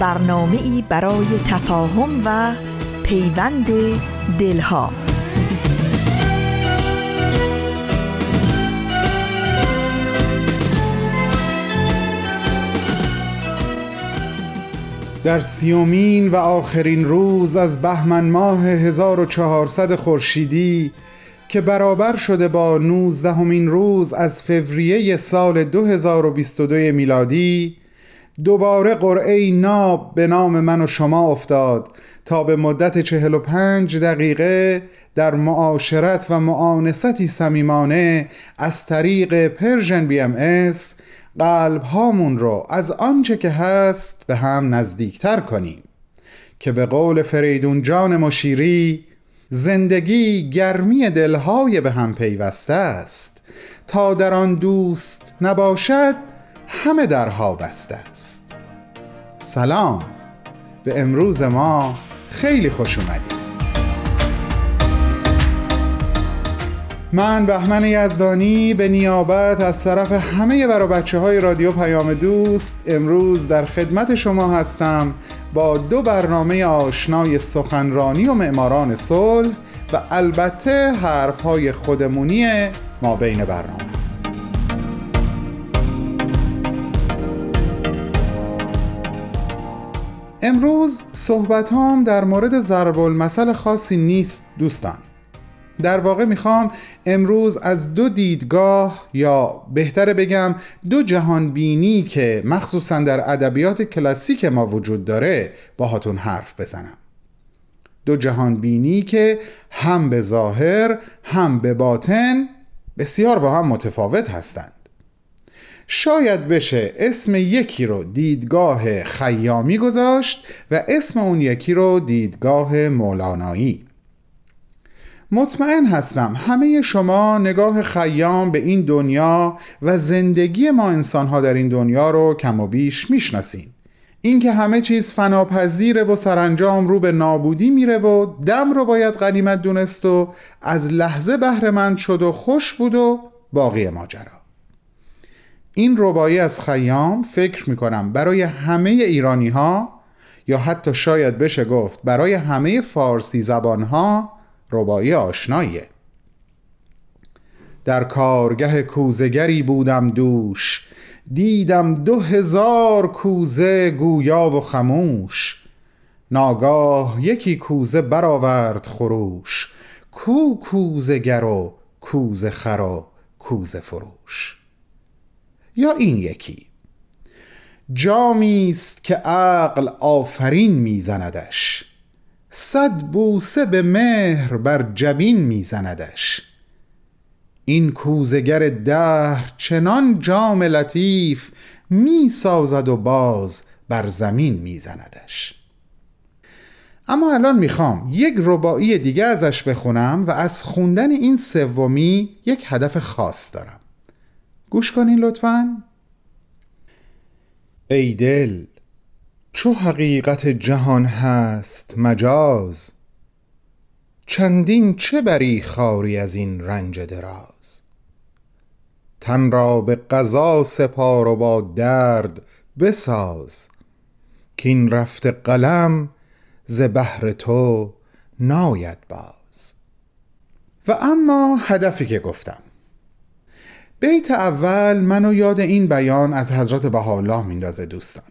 برنامه ای برای تفاهم و پیوند دلها. در سیومین و آخرین روز از بهمن ماه 1400 خورشیدی که برابر شده با 19 همین روز از فوریه سال 2022 میلادی دوباره قرعه ناب به نام من و شما افتاد تا به مدت 45 دقیقه در معاشرت و موانستی صمیمانه از طریق Persian BMS قلب هامون رو از آنچه که هست به هم نزدیکتر کنیم که به قول فریدون جان مشیری زندگی گرمی دلهای به هم پیوسته است. تا در آن دوست نباشد همه درها بسته است. سلام. به امروز ما خیلی خوش اومدید. من بهمن یزدانی به نیابت از طرف همه برا بچه های رادیو پیام دوست امروز در خدمت شما هستم با دو برنامه آشنای سخنرانی و معماران صلح و البته حرف های خودمونی ما بین برنامه امروز صحبت هم در مورد ضرب المثل خاصی نیست دوستان. در واقع می‌خوام امروز از دو دیدگاه یا بهتره بگم دو جهان بینی که مخصوصا در ادبیات کلاسیک ما وجود داره باهاتون حرف بزنم. دو جهان بینی که هم به ظاهر هم به باطن بسیار با هم متفاوت هستند. شاید بشه اسم یکی رو دیدگاه خیامی گذاشت و اسم اون یکی رو دیدگاه مولانایی. مطمئن هستم همه شما نگاه خیام به این دنیا و زندگی ما انسانها در این دنیا رو کم و بیش می‌شناسین. اینکه همه چیز فناپذیره و سرانجام رو به نابودی میره و دم رو باید غنیمت دونست و از لحظه بهرهمند شد و خوش بود و باقی ماجرا. این ربایی از خیام فکر می‌کنم برای همه ایرانی ها یا حتی شاید بشه گفت برای همه فارسی زبان ها ربایی آشناییه. در کارگه کوزگری بودم دوش دیدم دو هزار کوزه گویا و خموش. ناگاه یکی کوزه برآورد خروش کو کوزگر و کوزه خر و کوزه فروش. یا این یکی. جامی است که عقل آفرین میزندش. صد بوسه به مهر بر جبین میزندش. این کوزگر دهر چنان جام لطیف می سازد و باز بر زمین میزندش. اما الان می‌خوام یک ربایی دیگه ازش بخونم و از خوندن این سومی یک هدف خاص دارم. گوش کنین لطفا. ای دل چو حقیقت جهان هست مجاز چندین چه بری خاری از این رنج دراز؟ تن را به قضا سپار و با درد بساز که این رفت قلم ز بهر تو ناید باز. و اما هدفی که گفتم بیت اول منو یاد این بیان از حضرت بهاءالله میندازه دوستان.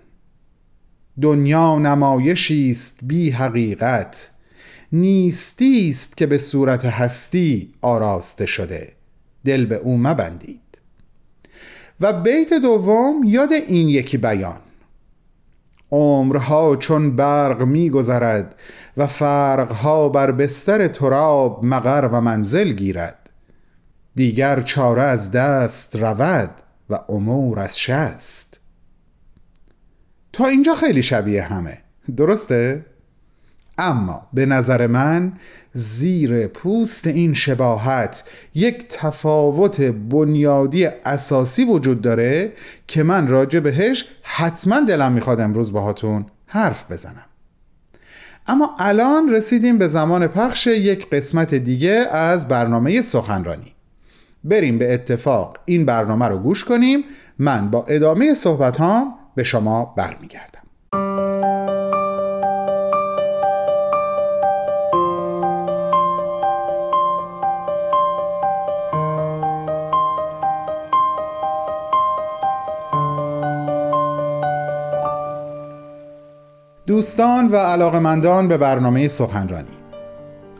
دنیا نمایشی است بی حقیقت نیستی است که به صورت هستی آراسته شده. دل به او مبندید. و بیت دوم یاد این یکی بیان. عمرها چون برق میگذرد و فرقها بر بستر تراب مقر و منزل گیرد. دیگر چاره از دست رود و امور از شست. تا اینجا خیلی شبیه همه درسته؟ اما به نظر من زیر پوست این شباهت یک تفاوت بنیادی اساسی وجود داره که من راجع بهش حتما دلم می‌خواد امروز باهاتون حرف بزنم. اما الان رسیدیم به زمان پخش یک قسمت دیگه از برنامه سخنرانی. بریم به اتفاق. این برنامه رو گوش کنیم. من با ادامه صحبت هام به شما برمیگردم. دوستان و علاقمندان به برنامه سخنرانی.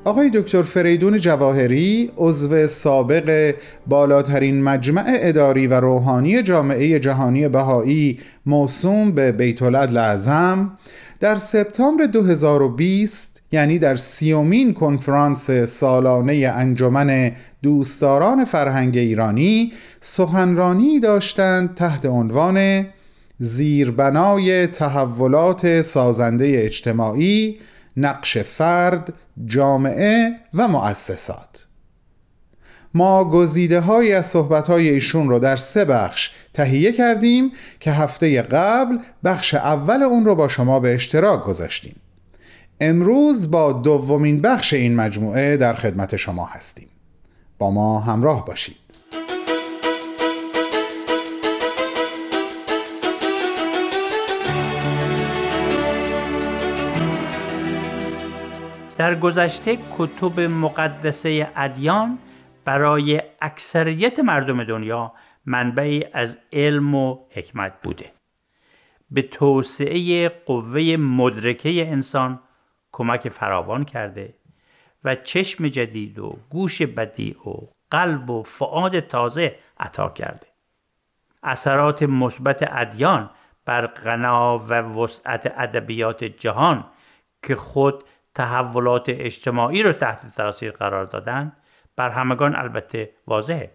آقای دکتر فریدون جواهری عضو سابق بالاترین مجمع اداری و روحانی جامعه جهانی بهایی موسوم به بیت اعظم در سپتامبر 2020 یعنی در سیومین کنفرانس سالانه انجمن دوستداران فرهنگ ایرانی سخنرانی داشتند تحت عنوان زیربنای تحولات سازنده اجتماعی نقش فرد، جامعه و مؤسسات. ما گزیده های از صحبت های ایشون رو در سه بخش تهیه کردیم که هفته قبل بخش اول اون رو با شما به اشتراک گذاشتیم. امروز با دومین بخش این مجموعه در خدمت شما هستیم. با ما همراه باشید. در گذشته کتب مقدسه ادیان برای اکثریت مردم دنیا منبعی از علم و حکمت بوده. به توسعه قوه مدرکه انسان کمک فراوان کرده و چشم جدید و گوش بدی و قلب و فعاد تازه عطا کرده. اثرات مثبت ادیان بر غنا و وسعت ادبیات جهان که خود تحولات اجتماعی رو تحت تاثیر قرار دادن بر همگان البته واضحه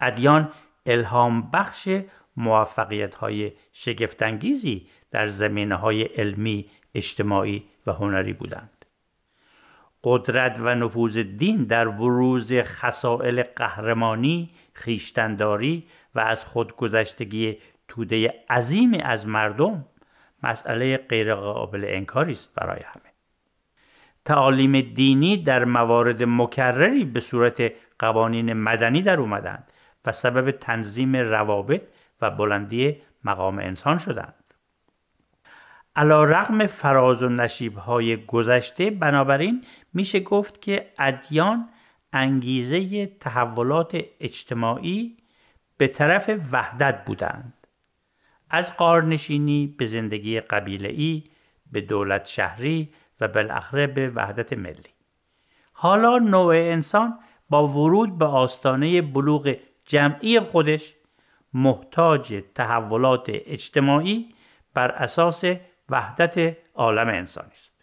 ادیان الهام بخش موفقیت های شگفتانگیزی در زمینه های علمی، اجتماعی و هنری بودند. قدرت و نفوذ دین در بروز خسائل قهرمانی، خیشتنداری و از خودگذشتگی توده عظیمی از مردم مسئله غیرقابل انکاری است برای همه. تعالیم دینی در موارد مکرری به صورت قوانین مدنی در اومدند و سبب تنظیم روابط و بلندی مقام انسان شدند. علا رغم فراز و نشیب های گذشته بنابراین میشه گفت که ادیان انگیزه تحولات اجتماعی به طرف وحدت بودند. از قارنشینی به زندگی قبیله به دولت شهری بالاخره به وحدت ملی. حالا نوع انسان با ورود به آستانه بلوغ جمعی خودش محتاج تحولات اجتماعی بر اساس وحدت عالم انسانی است.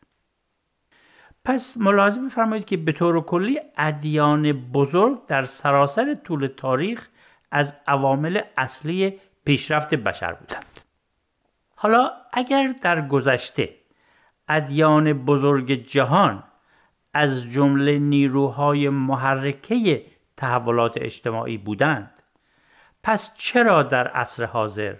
پس ملاحظه بفرمایید که به طور کلی ادیان بزرگ در سراسر طول تاریخ از عوامل اصلی پیشرفت بشر بودند. حالا اگر در گذشته ادیان بزرگ جهان از جمله نیروهای محرکه تحولات اجتماعی بودند. پس چرا در عصر حاضر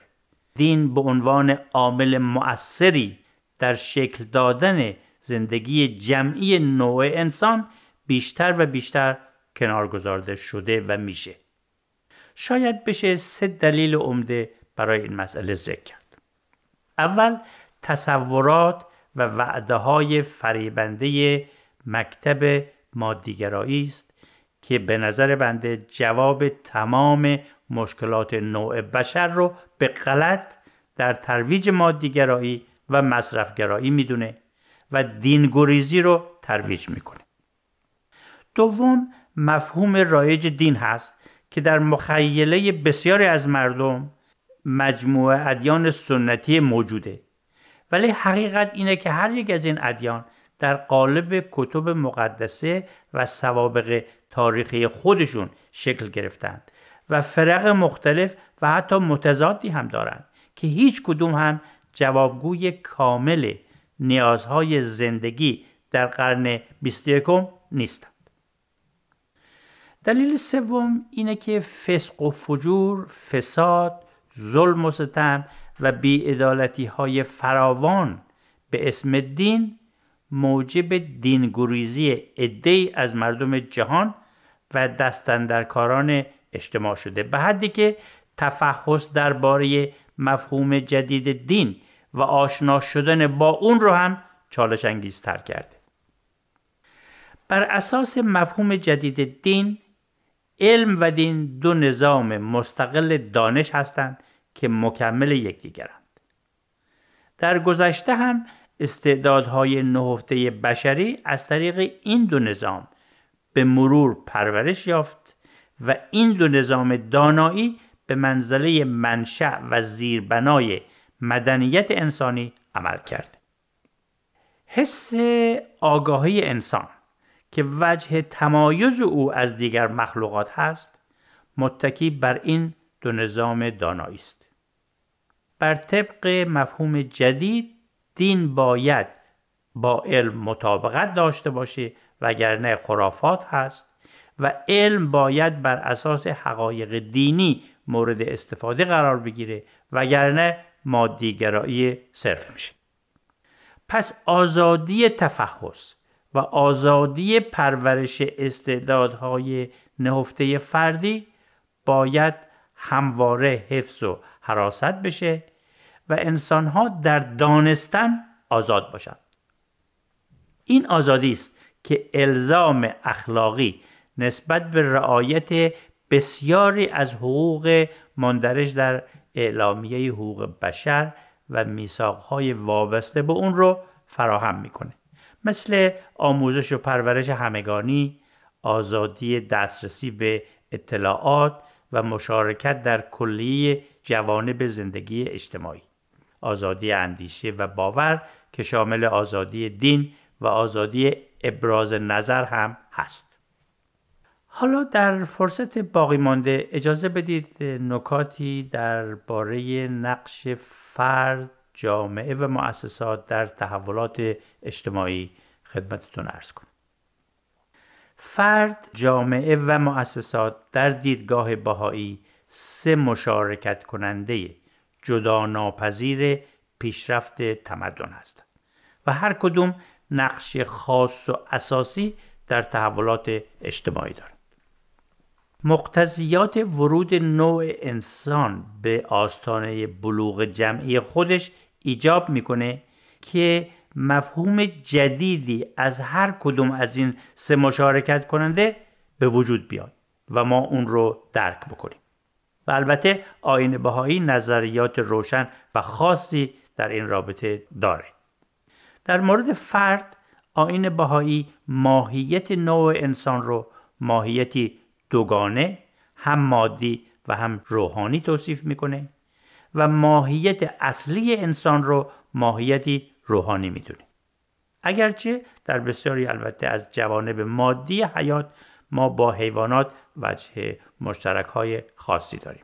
دین به عنوان عامل مؤثری در شکل دادن زندگی جمعی نوع انسان بیشتر و بیشتر کنار گذارده شده و میشه؟ شاید بشه سه دلیل عمده برای این مسئله ذکر کرد. اول تصورات و وعده های فریبنده مکتب مادیگرایی است که به نظر بنده جواب تمام مشکلات نوع بشر رو به غلط در ترویج مادیگرایی و مصرفگرایی می‌دونه و دینگوریزی رو ترویج می‌کنه. دوم مفهوم رایج دین هست که در مخیله بسیاری از مردم مجموعه ادیان سنتی موجوده. ولی حقیقت اینه که هر یک از این ادیان در قالب کتب مقدسه و سوابق تاریخی خودشون شکل گرفتند و فرق مختلف و حتی متضادی هم دارند که هیچ کدوم هم جوابگوی کامل نیازهای زندگی در قرن 21 نیستند. دلیل سوم اینه که فسق و فجور، فساد، ظلم و ستم و بیعدالتی های فراوان به اسم دین موجب دینگریزی عدهای از مردم جهان و دستندرکاران اجتماع شده. به حدی که تفحص درباره مفهوم جدید دین و آشنا شدن با اون رو هم چالش انگیزتر کرده. بر اساس مفهوم جدید دین علم و دین دو نظام مستقل دانش هستند که مکمل یکدیگرند در گذشته هم استعدادهای نهفته بشری از طریق این دو نظام به مرور پرورش یافت و این دو نظام دانایی به منزله منشأ و زیربنای مدنیت انسانی عمل کرد. حس آگاهی انسان که وجه تمایز او از دیگر مخلوقات هست متکی بر این دو نظام دانایی است. بر طبق مفهوم جدید دین باید با علم مطابقت داشته باشه وگرنه خرافات هست و علم باید بر اساس حقایق دینی مورد استفاده قرار بگیره وگرنه مادیگرایی صرف میشه. پس آزادی تفحص و آزادی پرورش استعدادهای نهفته فردی باید همواره حفظ و حراست بشه و انسانها در دانستن آزاد باشند این آزادی است که الزام اخلاقی نسبت به رعایت بسیاری از حقوق مندرج در اعلامیه حقوق بشر و میثاقهای وابسته به اون رو فراهم می‌کنه. مثل آموزش و پرورش همگانی آزادی دسترسی به اطلاعات و مشارکت در کلیه جوانب زندگی اجتماعی آزادی اندیشه و باور که شامل آزادی دین و آزادی ابراز نظر هم هست. حالا در فرصت باقی مانده اجازه بدید نکاتی درباره نقش فرد جامعه و مؤسسات در تحولات اجتماعی خدمتتون ارز کنم. فرد جامعه و مؤسسات در دیدگاه بهایی سه مشارکت کننده جدا ناپذیر پیشرفت تمدن هستند و هر کدوم نقش خاص و اساسی در تحولات اجتماعی دارند. مقتضیات ورود نوع انسان به آستانه بلوغ جمعی خودش ایجاب می‌کنه که مفهوم جدیدی از هر کدوم از این سه مشارکت کننده به وجود بیاد و ما اون رو درک بکنیم. و البته آین بهایی نظریات روشن و خاصی در این رابطه داره. در مورد فرد آین بهایی ماهیت نوع انسان رو ماهیتی دوگانه هم مادی و هم روحانی توصیف می‌کنه و ماهیت اصلی انسان رو ماهیتی روحانی می‌دونه اگرچه در بسیاری البته از جوانب مادی حیات ما با حیوانات وجه مشترک های خاصی داریم.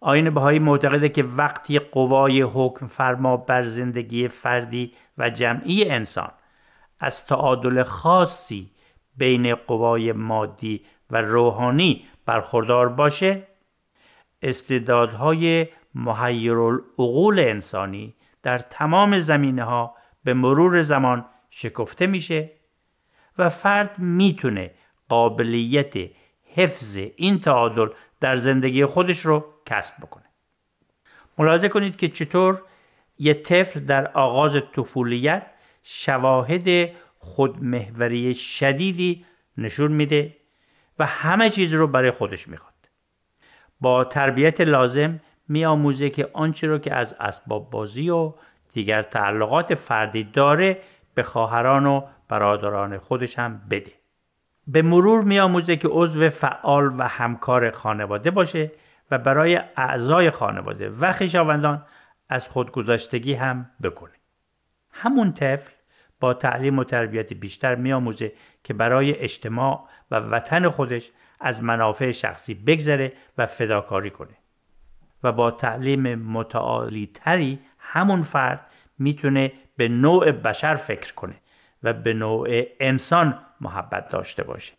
آین بهایی معتقده که وقتی قوای حکم فرما بر زندگی فردی و جمعی انسان از تعادل خاصی بین قوای مادی و روحانی برخوردار باشه استعدادهای محیرالعقول انسانی در تمام زمینه ها به مرور زمان شکفته میشه و فرد می‌تونه قابلیت حفظ این تعادل در زندگی خودش رو کسب بکنه. ملاحظه کنید که چطور یه طفل در آغاز طفولیت شواهد خودمهوری شدیدی نشون میده و همه چیز رو برای خودش می‌خواد. با تربیت لازم میآموزه که آنچه رو که از اسباب بازی و دیگر تعلقات فردی داره به خواهران و برادران خودش هم بده. به مرور میآموزه که عضو فعال و همکار خانواده باشه و برای اعضای خانواده و خویشاوندان از خودگذاشتگی هم بکنه. همون طفل با تعلیم و تربیت بیشتر میآموزه که برای اجتماع و وطن خودش از منافع شخصی بگذره و فداکاری کنه. و با تعلیم متعالی تری همون فرد می‌تونه به نوع بشر فکر کنه و به نوع انسان محبت داشته باشه.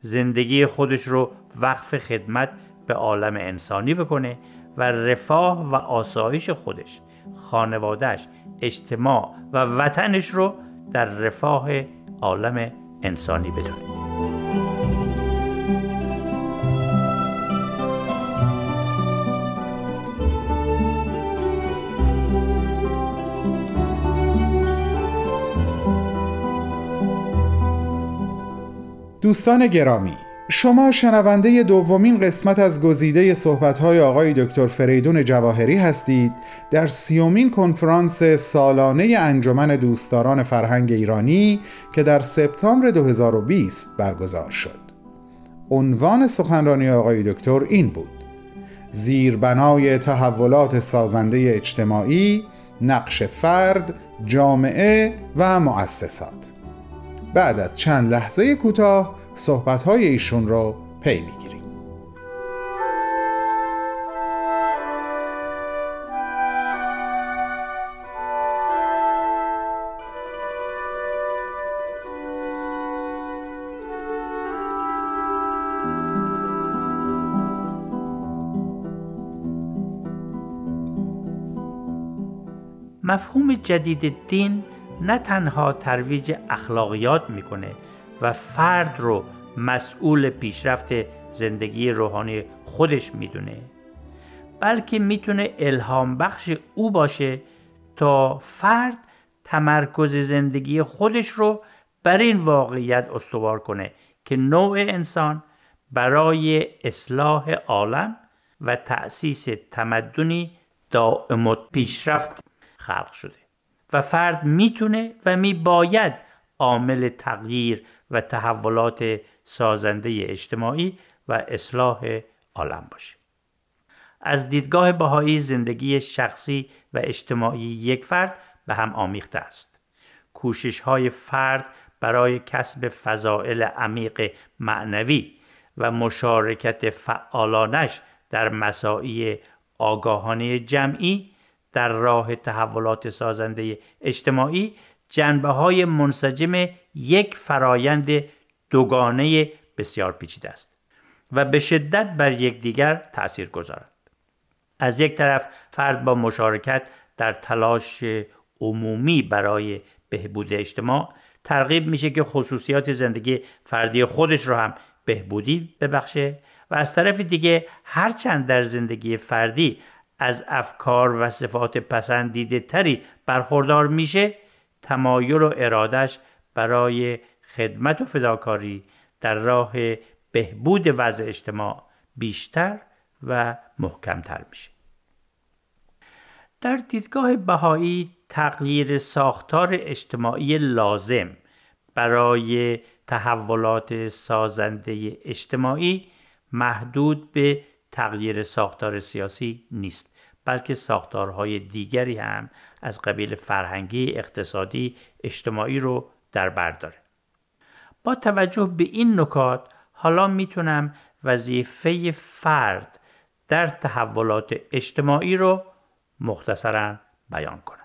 زندگی خودش رو وقف خدمت به عالم انسانی بکنه و رفاه و آسایش خودش خانوادهش اجتماع و وطنش رو در رفاه عالم انسانی بدونه. دوستان گرامی شما شنونده دومین قسمت از گزیده صحبت‌های آقای دکتر فریدون جواهری هستید در سیومین کنفرانس سالانه انجمن دوستداران فرهنگ ایرانی که در سپتامبر 2020 برگزار شد. عنوان سخنرانی آقای دکتر این بود: زیربنای تحولات سازنده اجتماعی، نقش فرد، جامعه و مؤسسات. بعد از چند لحظه کوتاه صحبت‌های ایشون رو پی می‌گیریم. مفهوم جدید دین نه تنها ترویج اخلاقیات می‌کنه و فرد رو مسئول پیشرفت زندگی روحانی خودش می‌دونه بلکه می‌تونه الهام بخش او باشه تا فرد تمرکز زندگی خودش رو بر این واقعیت استوار کنه که نوع انسان برای اصلاح عالم و تأسیس تمدنی دائم پیشرفت خلق شده. و فرد می‌تونه و میباید عامل تغییر و تحولات سازنده اجتماعی و اصلاح عالم باشه از دیدگاه بهایی زندگی شخصی و اجتماعی یک فرد به هم آمیخته است. کوشش های فرد برای کسب فضائل عمیق معنوی و مشارکت فعالانش در مساعی آگاهانه جمعی در راه تحولات سازنده اجتماعی جنبه های منسجم یک فرایند دوگانه بسیار پیچیده است و به شدت بر یکدیگر تأثیر گذارد. از یک طرف فرد با مشارکت در تلاش عمومی برای بهبود اجتماع ترغیب میشه که خصوصیات زندگی فردی خودش رو هم بهبودی ببخشه و از طرف دیگه هرچند در زندگی فردی از افکار و صفات پسندیده تری برخوردار میشه تمایل و ارادش برای خدمت و فداکاری در راه بهبود وضع اجتماع بیشتر و محکمتر میشه. در دیدگاه بهایی تغییر ساختار اجتماعی لازم برای تحولات سازنده اجتماعی محدود به تغییر ساختار سیاسی نیست. بلکه ساختارهای دیگری هم از قبیل فرهنگی اقتصادی اجتماعی رو در بر داره. با توجه به این نکات حالا می‌تونم وظیفه فرد در تحولات اجتماعی رو مختصرا بیان کنم.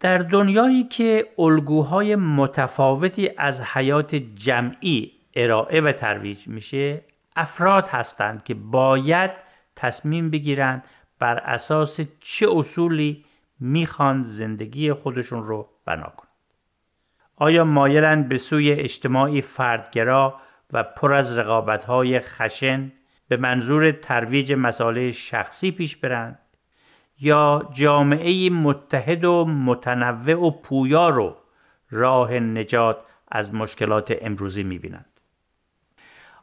در دنیایی که الگوهای متفاوتی از حیات جمعی ارائه و ترویج میشه افراد هستند که باید تصمیم بگیرند بر اساس چه اصولی می‌خوان زندگی خودشون رو بنا کنند؟ آیا مایلند به سوی اجتماعی فردگرا و پر از رقابت‌های خشن به منظور ترویج مسائل شخصی پیش برند یا جامعه متحد و متنوع و پویا رو راه نجات از مشکلات امروزی می‌بینند؟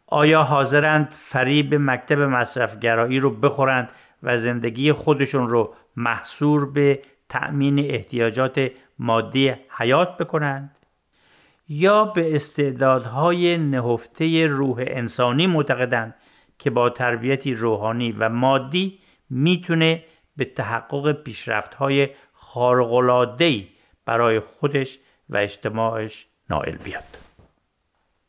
آیا حاضرند فریب مکتب مصرفگرایی رو بخورند و زندگی خودشون رو محصور به تأمین احتیاجات مادی حیات بکنند یا به استعدادهای نهفته روح انسانی معتقدند که با تربیتی روحانی و مادی می‌تونه به تحقق پیشرفت‌های خارق‌العاده‌ای برای خودش و اجتماعش نائل بیاد.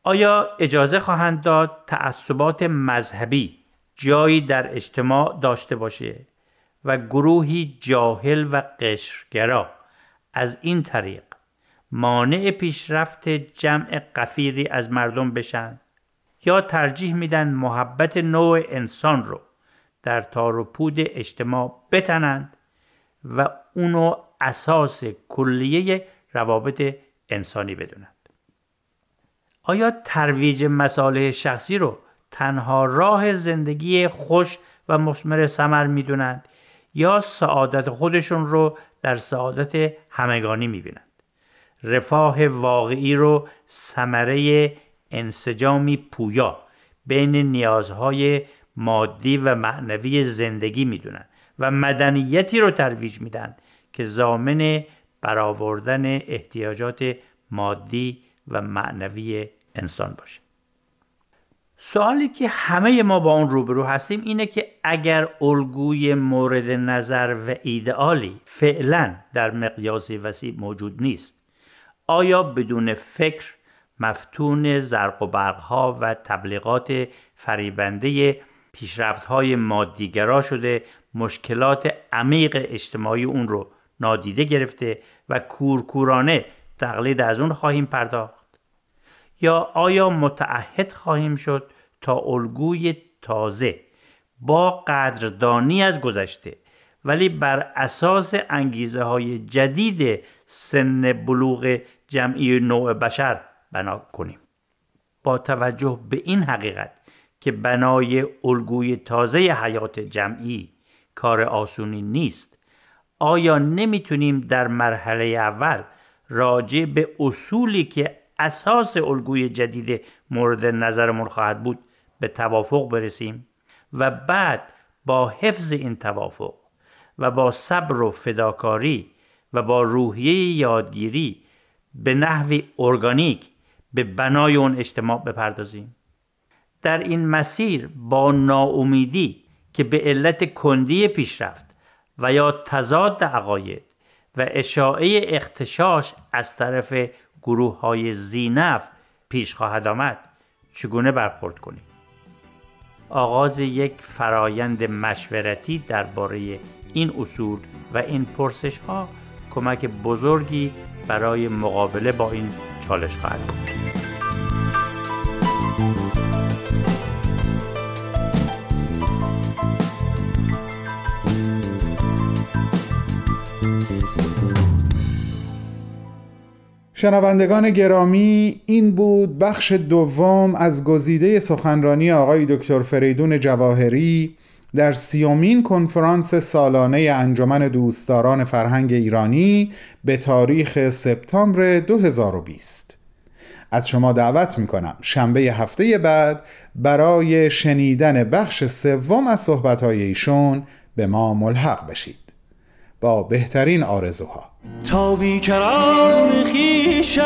آیا اجازه خواهند داد تعصبات مذهبی جایی در اجتماع داشته باشه و گروهی جاهل و قشرگرا. از این طریق مانع پیشرفت جمع قفیری از مردم بشن یا ترجیح میدن محبت نوع انسان رو در تار و پود اجتماع بتنند و اونو اساس کلیه روابط انسانی بدونند. آیا ترویج مسائل شخصی رو تنها راه زندگی خوش و مثمر ثمر می‌دونند یا سعادت خودشون رو در سعادت همگانی می‌بینند. رفاه واقعی رو ثمره انسجامی پویا بین نیازهای مادی و معنوی زندگی می‌دونند و مدنیتی رو ترویج میدن که زامن برآوردن احتیاجات مادی و معنوی انسان باشه. سوالی که همه ما با اون روبرو هستیم اینه که اگر الگوی مورد نظر و ایدئالی فعلا در مقیاس وسیع موجود نیست آیا بدون فکر مفتون زرق و برقها و تبلیغات فریبنده پیشرفتهای مادیگرا شده مشکلات عمیق اجتماعی اون رو نادیده گرفته و کورکورانه تقلید از اون خواهیم پرداخت؟ یا آیا متعهد خواهیم شد تا الگوی تازه با قدردانی از گذشته ولی بر اساس انگیزه های جدید سن بلوغ جمعی نوع بشر بنا کنیم؟ با توجه به این حقیقت که بنای الگوی تازه حیات جمعی کار آسونی نیست آیا نمی‌تونیم در مرحله اول راجع به اصولی که اساس الگوی جدید مورد نظرمون خواهد بود به توافق برسیم و بعد با حفظ این توافق و با صبر و فداکاری و با روحیه یادگیری به نحوی ارگانیک به بنای اون اجتماع بپردازیم. در این مسیر با ناامیدی که به علت کندی پیشرفت و یا تضاد عقاید و اشاعه اختشاش از طرف گروه های زینف پیش خواهد آمد چگونه برخورد کنیم آغاز یک فرایند مشورتی درباره این اصول و این پرسش ها کمک بزرگی برای مقابله با این چالش خواهد بود. شنوندگان گرامی این بود بخش دوم از گزیده سخنرانی آقای دکتر فریدون جواهری در سیومین کنفرانس سالانه انجمن دوستداران فرهنگ ایرانی به تاریخ سپتامبر 2020 از شما دعوت می کنم شنبه هفته بعد برای شنیدن بخش سوم از صحبتهای ایشون به ما ملحق بشید. با بهترین آرزوها. تا بیکران خیشم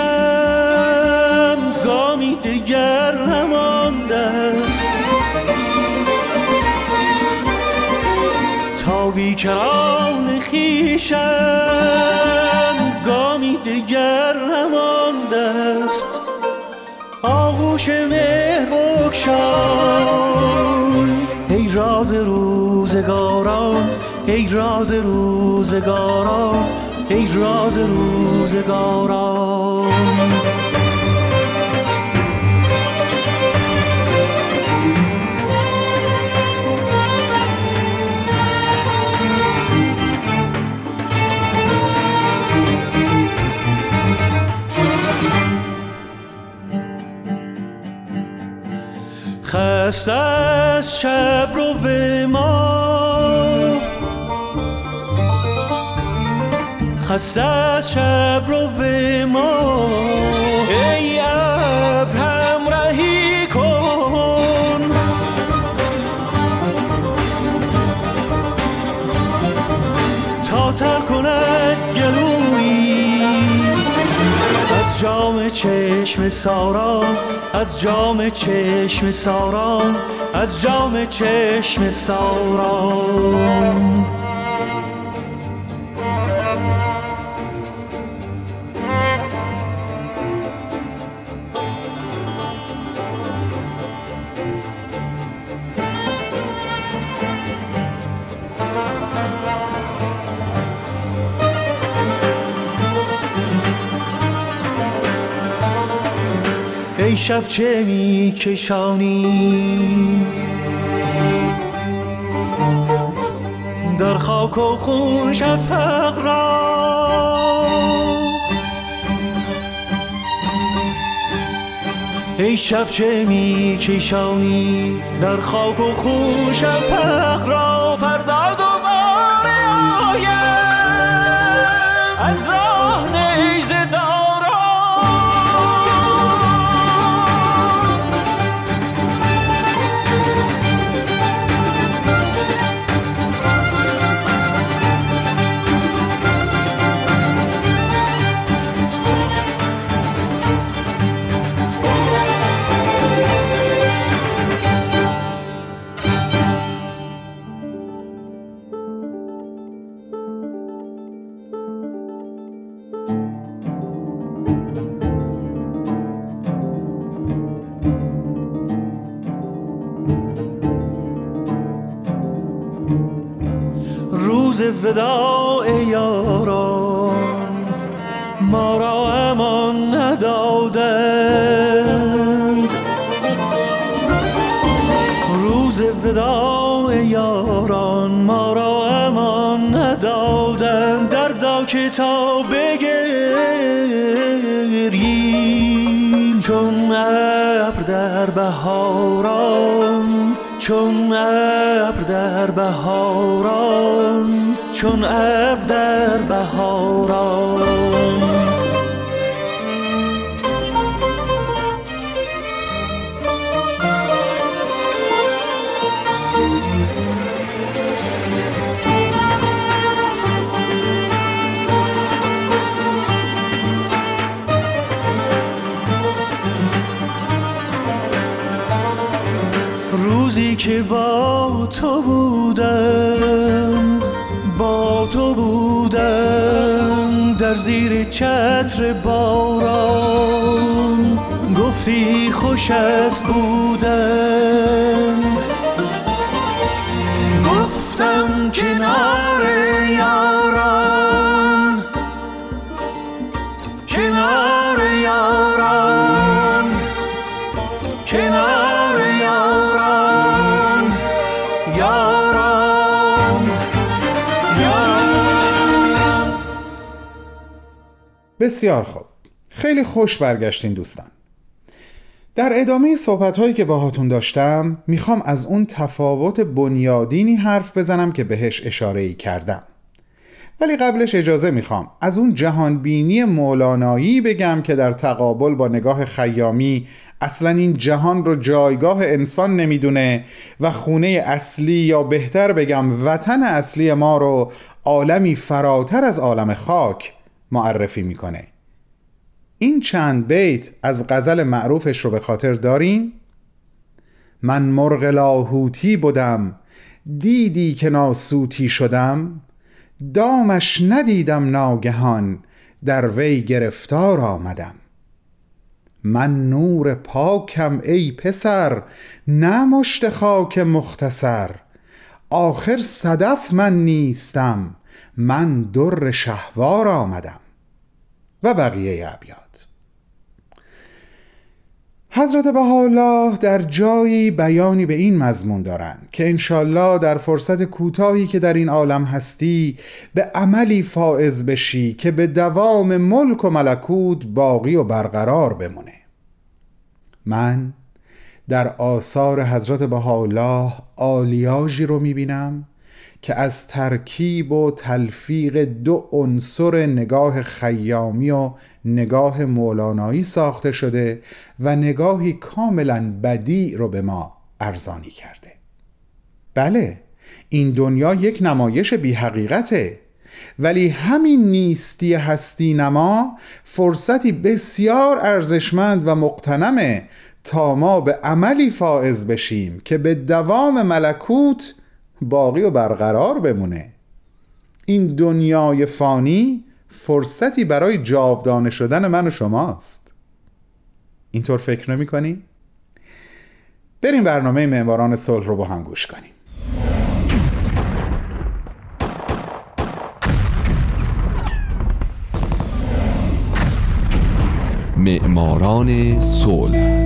گامی دیگر نمانده است. تا بیکران خیشم گامی دیگر نمانده است. آغوش مهر بکشای ای راز روزگاران. ای راز روزگاران ای راز روزگاران خسته از شب رو خسته از شب رو ما ای ابر رهی کن. تا تر کند گلوی از جام چشم سارا از جام چشم ساران از جام چشم ساران شب چه می کشانی در خاک و خون شفق را. ای شب چه می کشانی در خاک و خون شفق را. فردا وداع یاران ما را امان ندادند روز وداع یاران ما را امان ندادند در که تا بگریم چون ابر در بهاران چون ابر در بهاران چون ابر در بهاران. که با تو بودم تو بودم در زیر چتر باران گفتی خوش است بودم. گفتم کنار بسیار خوب. خیلی خوش برگشتین دوستان. در ادامه صحبت هایی که باهاتون داشتم می‌خوام از اون تفاوت بنیادینی حرف بزنم که بهش اشاره ای کردم. ولی قبلش اجازه می‌خوام از اون جهانبینی مولانایی بگم که در تقابل با نگاه خیامی اصلا این جهان رو جایگاه انسان نمی‌دونه و خونه اصلی یا بهتر بگم وطن اصلی ما رو عالمی فراتر از عالم خاک معرفی می‌کنه. این چند بیت از غزل معروفش رو به خاطر داریم من مرغ لاهوتی بودم دیدی که ناسوتی شدم دامش ندیدم ناگهان در وی گرفتار آمدم. من نور پاکم ای پسر نه مشت خاک مختصر آخر صدف من نیستم. من در شهوار آمدم و بقیه ابیات. حضرت بهاءالله در جایی بیانی به این مضمون دارند که انشالله در فرصت کوتاهی که در این عالم هستی به عملی فائز بشی که به دوام ملک و ملکوت باقی و برقرار بمونه. من در آثار حضرت بهاءالله آلیاژی رو می‌بینم که از ترکیب و تلفیق دو عنصر نگاه خیامی و نگاه مولانایی ساخته شده و نگاهی کاملا بدی رو به ما ارزانی کرده. بله این دنیا یک نمایش بی حقیقته ولی همین نیستی هستی نما فرصتی بسیار ارزشمند و مقتنمه تا ما به عملی فائز بشیم که به دوام ملکوت باقی و برقرار بمونه. این دنیای فانی فرصتی برای جاودانه شدن من و شماست. اینطور فکر نمی کنی؟ بریم برنامه معماران صلح رو با هم گوش کنیم. معماران صلح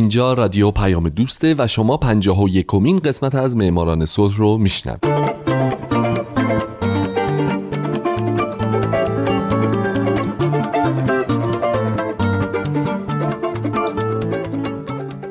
اینجا رادیو پیام دوسته و شما پنجاه و یکمین قسمت از معماران صلح رو میشنوید.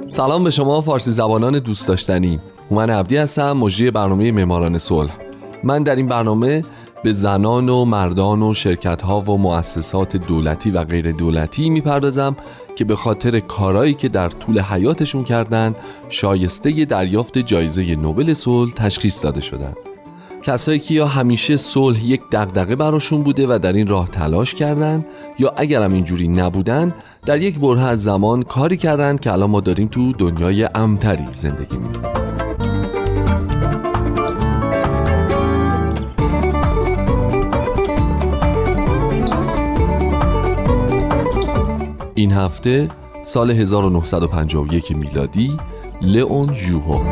سلام به شما فارسی زبانان دوست داشتنی. من عبدی هستم مجری برنامه معماران صلح. من در این برنامه به زنان و مردان و شرکت ها و مؤسسات دولتی و غیر دولتی می‌پردازم که به خاطر کارایی که در طول حیاتشون کردند شایسته دریافت جایزه نوبل صلح تشخیص داده شدند. کسایی که یا همیشه صلح یک دغدغه براشون بوده و در این راه تلاش کردند یا اگرم اینجوری نبودن در یک بره از زمان کاری کردند که الان ما داریم تو دنیای امتری زندگی می‌کنیم این هفته سال 1951 میلادی لئون ژوهو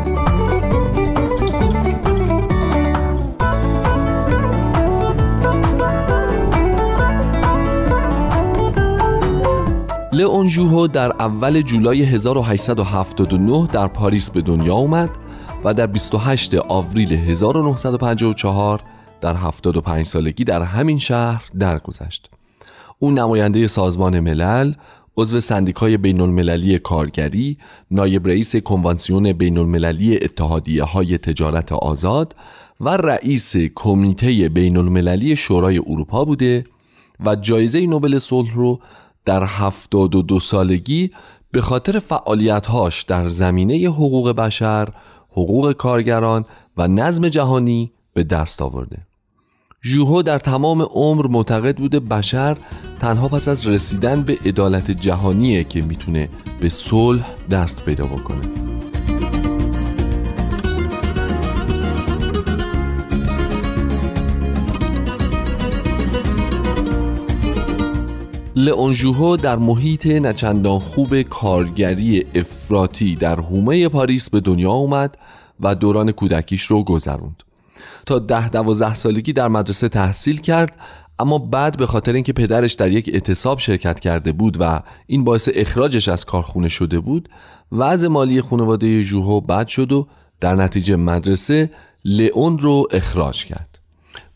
لئون ژوهو در اول جولای 1879 در پاریس به دنیا اومد و در 28 آوریل 1954 در 75 سالگی در همین شهر درگذشت. او نماینده سازمان ملل، عضو سندیکای بین المللی کارگری، نایب رئیس کنوانسیون بین المللی اتحادیه های تجارت آزاد و رئیس کمیته بین المللی شورای اروپا بوده و جایزه نوبل صلح رو در 72 سالگی به خاطر فعالیتهاش در زمینه حقوق بشر، حقوق کارگران و نظم جهانی به دست آورده. ژوهو در تمام عمر معتقد بوده بشر تنها پس از رسیدن به عدالت جهانیه که می‌تونه به صلح دست پیدا بکنه. لئون در محیط نچندان خوب کارگری افراطی در حومه پاریس به دنیا اومد و دوران کودکیش رو گذروند. تا ده دوازده سالگی در مدرسه تحصیل کرد اما بعد به خاطر اینکه پدرش در یک اعتصاب شرکت کرده بود و این باعث اخراجش از کارخونه شده بود وضع مالی خانواده ژوهو بد شد و در نتیجه مدرسه لئون رو اخراج کرد.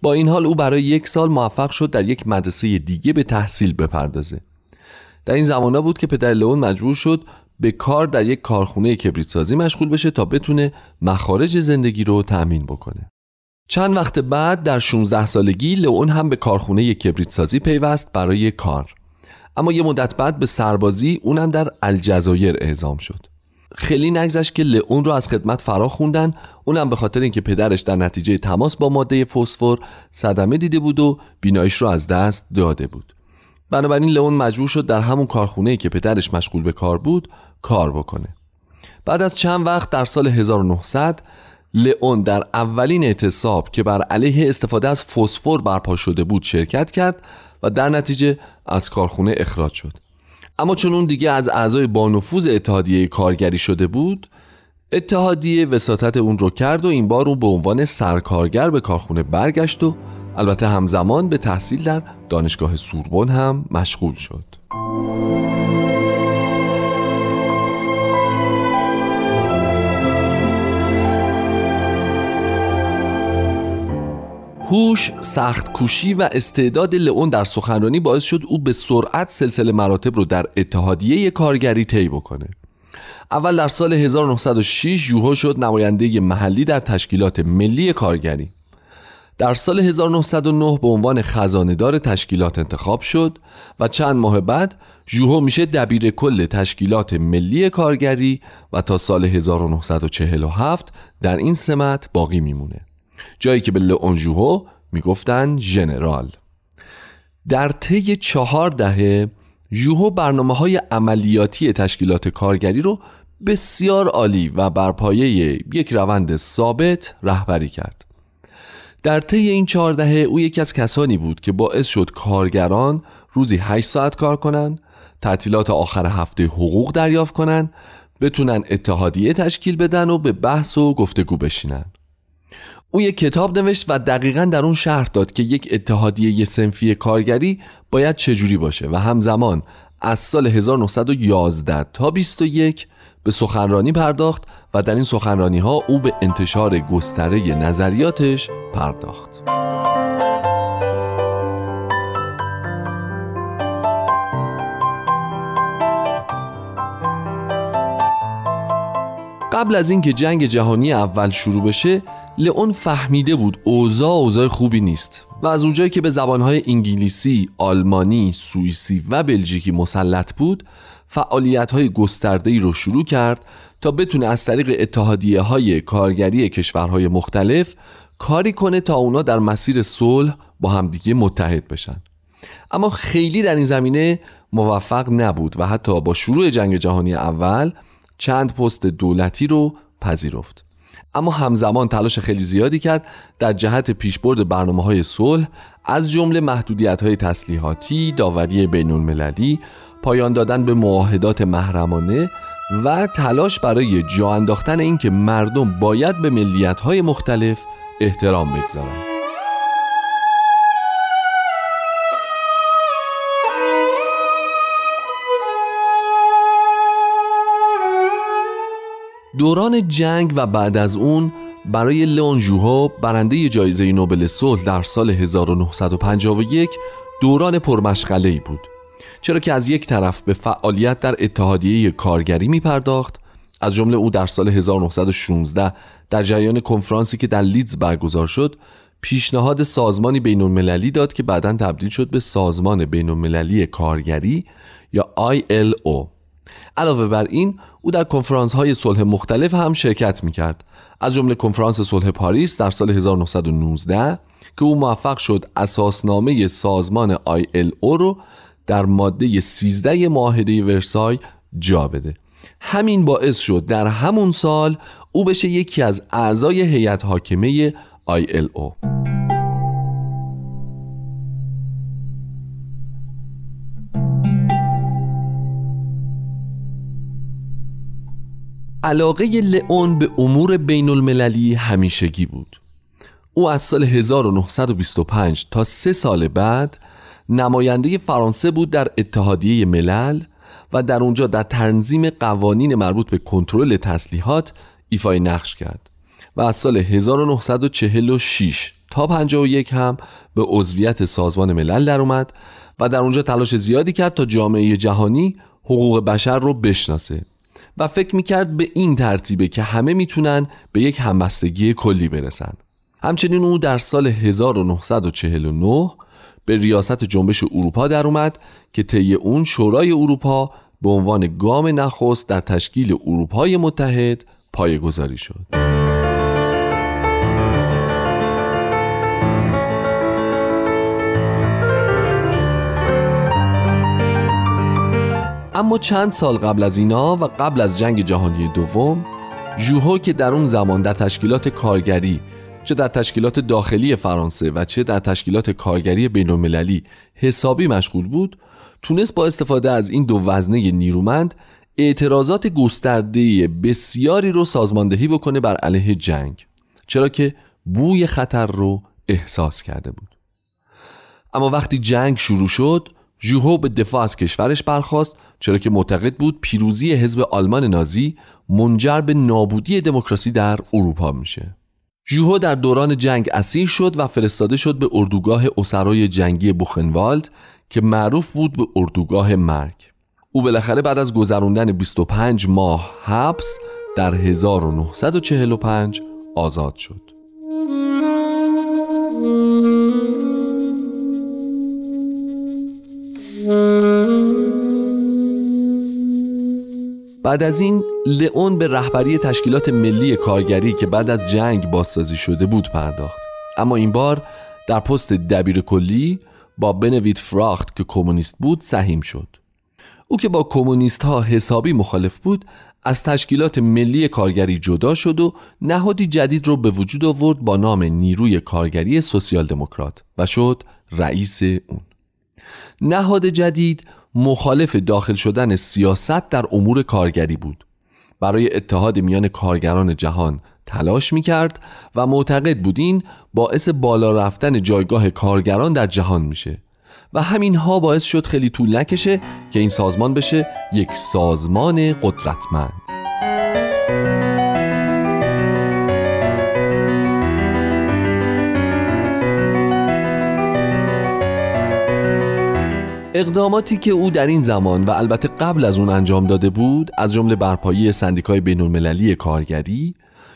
با این حال او برای یک سال موفق شد در یک مدرسه دیگه به تحصیل بپردازه. در این زمانه بود که پدر لئون مجبور شد به کار در یک کارخونه کبریت سازی مشغول بشه تا بتونه مخارج زندگی رو تأمین بکنه. چند وقت بعد در 16 سالگی لئون هم به کارخونه کبریت سازی پیوست برای کار. اما یه مدت بعد به سربازی اونم در الجزایر اعزام شد. خیلی نگذشت که لئون رو از خدمت فرا خوندن. اونم به خاطر اینکه پدرش در نتیجه تماس با ماده فسفر صدمه دیده بود و بینایش رو از دست داده بود. بنابراین لئون مجبور شد در همون کارخونه که پدرش مشغول به کار بود کار بکنه. بعد از چند وقت در سال 1900 لئون در اولین اعتصاب که بر علیه استفاده از فسفر برپا شده بود شرکت کرد و در نتیجه از کارخونه اخراج شد. اما چون اون دیگه از اعضای بانفوذ اتحادیه کارگری شده بود اتحادیه وساطت اون رو کرد و این بار اون به عنوان سرکارگر به کارخونه برگشت و البته همزمان به تحصیل در دانشگاه سوربن هم مشغول شد. هوش، سخت کوشی و استعداد لئون در سخنرانی باعث شد او به سرعت سلسله مراتب رو در اتحادیه کارگری طی بکنه. اول در سال 1906 یوهو شد نماینده محلی در تشکیلات ملی کارگری. در سال 1909 به عنوان خزاندار تشکیلات انتخاب شد و چند ماه بعد جوهو میشه دبیر کل تشکیلات ملی کارگری و تا سال 1947 در این سمت باقی میمونه. جایی که به لئونژوهو می‌گفتن ژنرال در طی چهار دهه ژوهو برنامه های عملیاتی تشکیلات کارگری رو بسیار عالی و بر پایه یک روند ثابت رهبری کرد. در طی این چهار دهه او یکی از کسانی بود که باعث شد کارگران روزی 8 ساعت کار کنند تعطیلات آخر هفته حقوق دریافت کنند بتونن اتحادیه تشکیل بدن و به بحث و گفتگو بشینن. او یک کتاب نوشت و دقیقا در اون شرح داد که یک اتحادیه سنفی کارگری باید چجوری باشه و همزمان از سال 1911 تا 21 به سخنرانی پرداخت و در این سخنرانی ها او به انتشار گستره نظریاتش پرداخت. قبل از اینکه جنگ جهانی اول شروع بشه لئون فهمیده بود اوضاع اوضاع خوبی نیست و از اونجایی که به زبانهای انگلیسی، آلمانی، سوئیسی و بلژیکی مسلط بود فعالیت های گسترده رو شروع کرد تا بتونه از طریق اتحادیه های کارگری کشورهای مختلف کاری کنه تا اونا در مسیر صلح با همدیگه متحد بشن. اما خیلی در این زمینه موفق نبود و حتی با شروع جنگ جهانی اول چند پست دولتی رو پذیرفت. اما همزمان تلاش خیلی زیادی کرد در جهت پیشبرد برنامه های صلح از جمله محدودیت های تسلیحاتی، داوری بین المللی، پایان دادن به معاهدات محرمانه و تلاش برای جا انداختن اینکه مردم باید به ملیت های مختلف احترام بگذارند. دوران جنگ و بعد از اون برای لئون ژوهو برنده جایزه نوبل صلح در سال 1951 دوران پرمشغله ای بود. چرا که از یک طرف به فعالیت در اتحادیه کارگری می پرداخت از جمله او در سال 1916 در جریان کنفرانسی که در لیدز برگزار شد پیشنهاد سازمانی بین المللی داد که بعدا تبدیل شد به سازمان بین المللی کارگری یا ILO علاوه بر این او در کنفرانس های صلح مختلف هم شرکت می کرد از جمله کنفرانس صلح پاریس در سال 1919 که او موفق شد اساسنامه سازمان ILO رو در ماده 13 معاهده ورسای جا بده. همین باعث شد در همون سال او بشه یکی از اعضای هیئت حاکمه ILO علاقه لئون به امور بین المللی همیشگی بود. او از سال 1925 تا سه سال بعد نماینده فرانسه بود در اتحادیه ملل و در اونجا در تنظیم قوانین مربوط به کنترل تسلیحات ایفای نقش کرد و از سال 1946 تا 51 هم به عضویت سازمان ملل در اومد و در اونجا تلاش زیادی کرد تا جامعه جهانی حقوق بشر رو بشناسه. و فکر می‌کرد به این ترتیبه که همه می‌تونن به یک همبستگی کلی برسن همچنین او در سال 1949 به ریاست جنبش اروپا در اومد که طی اون شورای اروپا به عنوان گام نخست در تشکیل اروپای متحد پایگذاری شد. اما چند سال قبل از اینا و قبل از جنگ جهانی دوم ژوهو که در اون زمان در تشکیلات کارگری چه در تشکیلات داخلی فرانسه و چه در تشکیلات کارگری بین حسابی مشغول بود تونست با استفاده از این دو وزنه نیرومند اعتراضات گسترده بسیاری رو سازماندهی بکنه بر علیه جنگ چرا که بوی خطر رو احساس کرده بود. اما وقتی جنگ شروع شد ژوهو به دفاع از کشورش برخواست چرا که معتقد بود پیروزی حزب آلمان نازی منجر به نابودی دموکراسی در اروپا میشه. ژوهو در دوران جنگ اسیر شد و فرستاده شد به اردوگاه اسرای جنگی بوخنوالد که معروف بود به اردوگاه مرگ. او بالاخره بعد از گذراندن 25 ماه حبس در 1945 آزاد شد. بعد از این لئون به رهبری تشکیلات ملی کارگری که بعد از جنگ بازسازی شده بود پرداخت. اما این بار در پست دبیر کلی با بنویت فراخت که کمونیست بود سهیم شد. او که با کمونیست ها حسابی مخالف بود از تشکیلات ملی کارگری جدا شد و نهادی جدید رو به وجود آورد با نام نیروی کارگری سوسیال دموکرات و شد رئیس اون. نهاد جدید مخالف داخل شدن سیاست در امور کارگری بود. برای اتحاد میان کارگران جهان تلاش می کرد و معتقد بود این باعث بالا رفتن جایگاه کارگران در جهان میشه و همین ها باعث شد خیلی طول نکشه که این سازمان بشه یک سازمان قدرتمند. اقداماتی که او در این زمان و البته قبل از اون انجام داده بود از جمله برپایی سندیکای بین المللی کارگری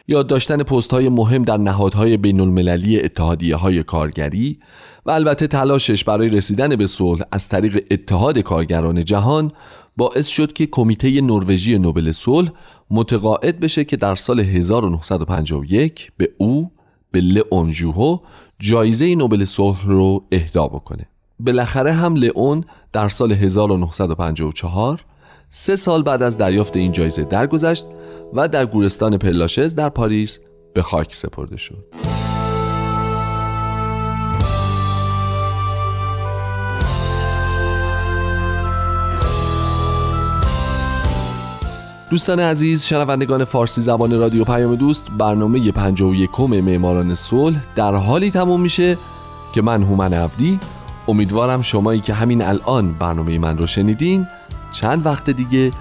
یا داشتن پست های مهم در نهادهای بین المللی اتحادیه های کارگری و البته تلاشش برای رسیدن به صلح از طریق اتحاد کارگران جهان باعث شد که کمیته نروژی نوبل صلح متقاعد بشه که در سال 1951 به او به لئون ژوهو جایزه نوبل صلح رو اهدا بکنه. بالاخره هم لئون در سال 1954 سه سال بعد از دریافت این جایزه درگذشت و در گورستان پرلاشز در پاریس به خاک سپرده شد. دوستان عزیز شنوندگان فارسی زبان رادیو پیام دوست برنامه 51 معماران صلح در حالی تموم میشه که من هومن عبدی امیدوارم شمایی که همین الان برنامه من رو شنیدین چند وقت دیگه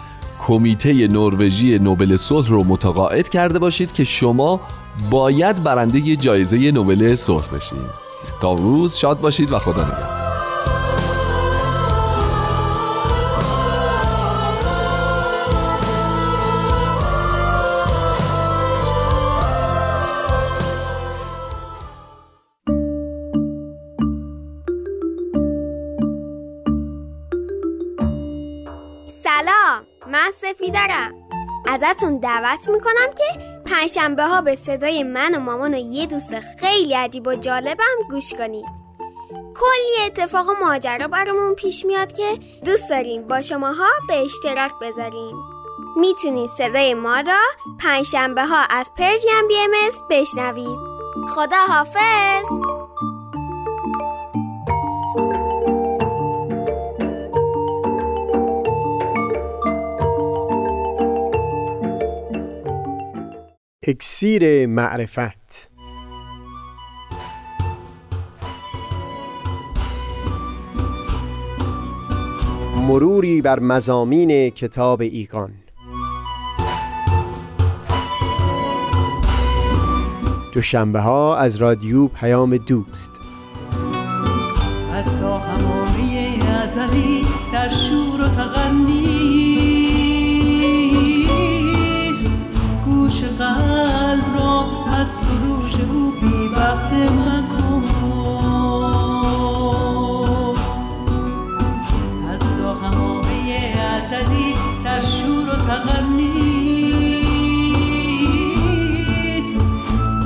کمیته نروژی نوبل صلح رو متقاعد کرده باشید که شما باید برنده جایزه نوبل صلح بشید تا روز شاد باشید و خدا نگهدار. سپیدرم ازتون دعوت می‌کنم که پنجشنبه ها به صدای من و مامان و یه دوست خیلی عجیب و جالبم گوش کنید. کلی اتفاق و ماجرا برامون پیش میاد که دوست داریم با شماها به اشتراک بذاریم. می‌تونید صدای ما را پنجشنبه ها از پرژیم بی ام بشنوید. خدا حافظ اکسیر معرفت. مروری بر مزامین کتاب ایگان دوشنبه ها از رادیو پیام دوست. از تا همامه ازلی در شور بحر مکن از تا همامه ازلی در شور و تغنیست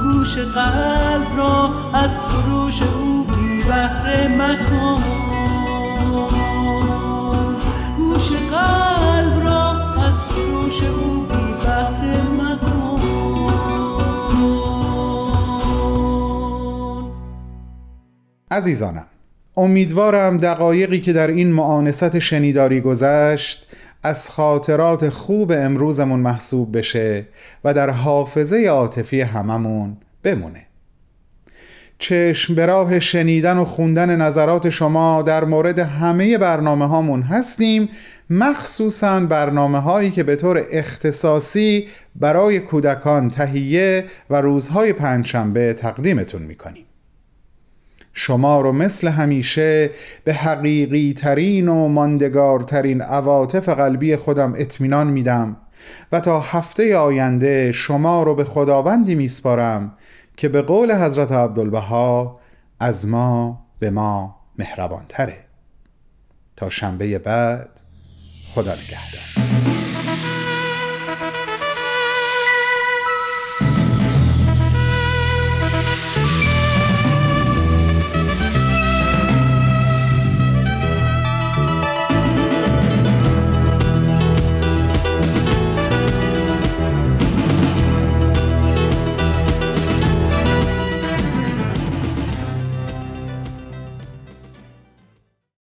گوش قلب را از سروش او بی بحر مکن. گوش قلب را از سروش او عزیزانم امیدوارم دقایقی که در این معانست شنیداری گذشت از خاطرات خوب امروزمون محسوب بشه و در حافظه عاطفی هممون بمونه. چشم به راه شنیدن و خوندن نظرات شما در مورد همه برنامه هامون هستیم مخصوصا برنامه هایی که به طور اختصاصی برای کودکان تهیه و روزهای پنجشنبه تقدیمتون می‌کنیم. شما رو مثل همیشه به حقیقی ترین و ماندگارترین عواطف قلبی خودم اطمینان میدم و تا هفته آینده شما رو به خداوندی میسپارم که به قول حضرت عبدالبها از ما به ما مهربان تره تا شنبه بعد خدا نگهدار.